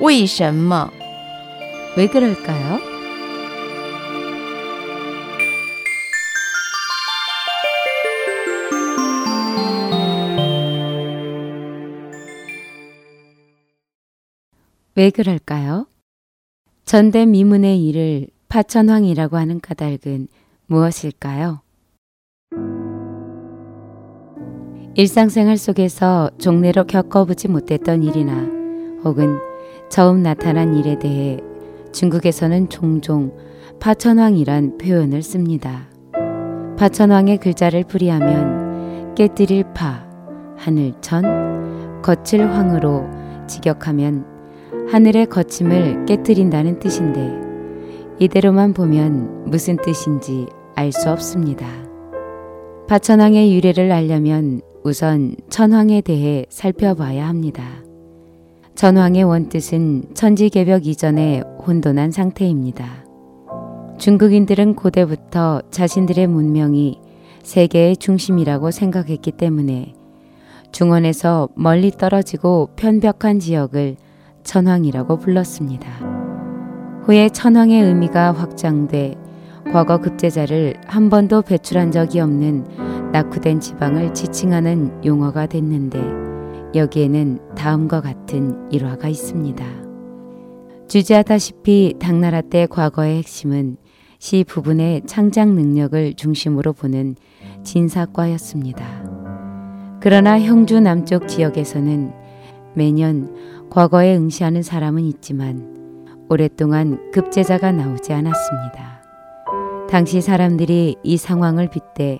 为什么? 왜 그럴까요? 왜 그럴까요? 전대미문의 일을 파천황이라고 하는 까닭은 무엇일까요? 일상생활 속에서 종래로 겪어보지 못했던 일이나 혹은 처음 나타난 일에 대해 중국에서는 종종 파천왕이란 표현을 씁니다. 파천왕의 글자를 풀이하면 깨뜨릴 파, 하늘천, 거칠 황으로 직역하면 하늘의 거침을 깨뜨린다는 뜻인데 이대로만 보면 무슨 뜻인지 알 수 없습니다. 파천왕의 유래를 알려면 우선 천황에 대해 살펴봐야 합니다. 천황의 원뜻은 천지개벽 이전의 혼돈한 상태입니다. 중국인들은 고대부터 자신들의 문명이 세계의 중심이라고 생각했기 때문에 중원에서 멀리 떨어지고 편벽한 지역을 천황이라고 불렀습니다. 후에 천황의 의미가 확장돼 과거 급제자를 한 번도 배출한 적이 없는 낙후된 지방을 지칭하는 용어가 됐는데 여기에는 다음과 같은 일화가 있습니다. 주지하다시피 당나라 때 과거의 핵심은 시 부분의 창작 능력을 중심으로 보는 진사과였습니다. 그러나 형주 남쪽 지역에서는 매년 과거에 응시하는 사람은 있지만 오랫동안 급제자가 나오지 않았습니다. 당시 사람들이 이 상황을 빗대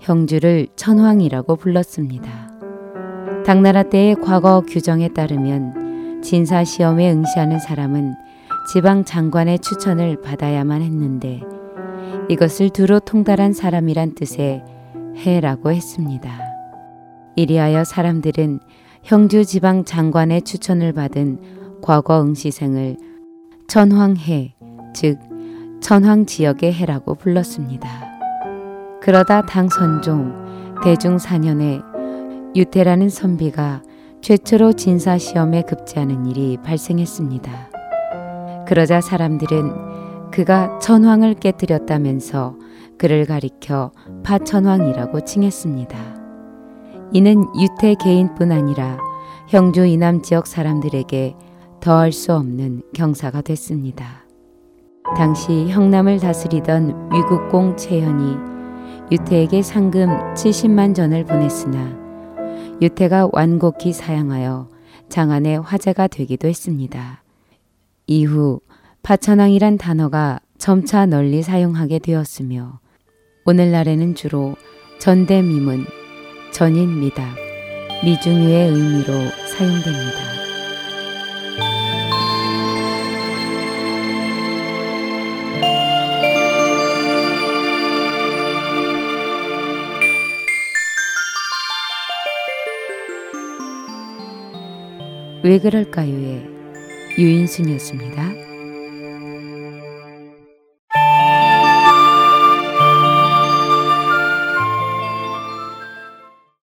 형주를 천황이라고 불렀습니다. 당나라 때의 과거 규정에 따르면 진사 시험에 응시하는 사람은 지방 장관의 추천을 받아야만 했는데 이것을 두루 통달한 사람이란 뜻의 해라고 했습니다. 이리하여 사람들은 형주 지방 장관의 추천을 받은 과거 응시생을 천황해, 즉 천황 지역의 해라고 불렀습니다. 그러다 당선종 대중 4년에 유태라는 선비가 최초로 진사 시험에 급제하는 일이 발생했습니다. 그러자 사람들은 그가 천황을 깨뜨렸다면서 그를 가리켜 파천황이라고 칭했습니다. 이는 유태 개인뿐 아니라 형주 이남 지역 사람들에게 더할 수 없는 경사가 됐습니다. 당시 형남을 다스리던 위국공 채현이 유태에게 상금 70만 전을 보냈으나 유태가 완곡히 사양하여 장안의 화제가 되기도 했습니다. 이후 파천왕이란 단어가 점차 널리 사용하게 되었으며 오늘날에는 주로 전대미문, 전인미답, 미중유의 의미로 사용됩니다. 왜 그럴까요의 유인순이었습니다.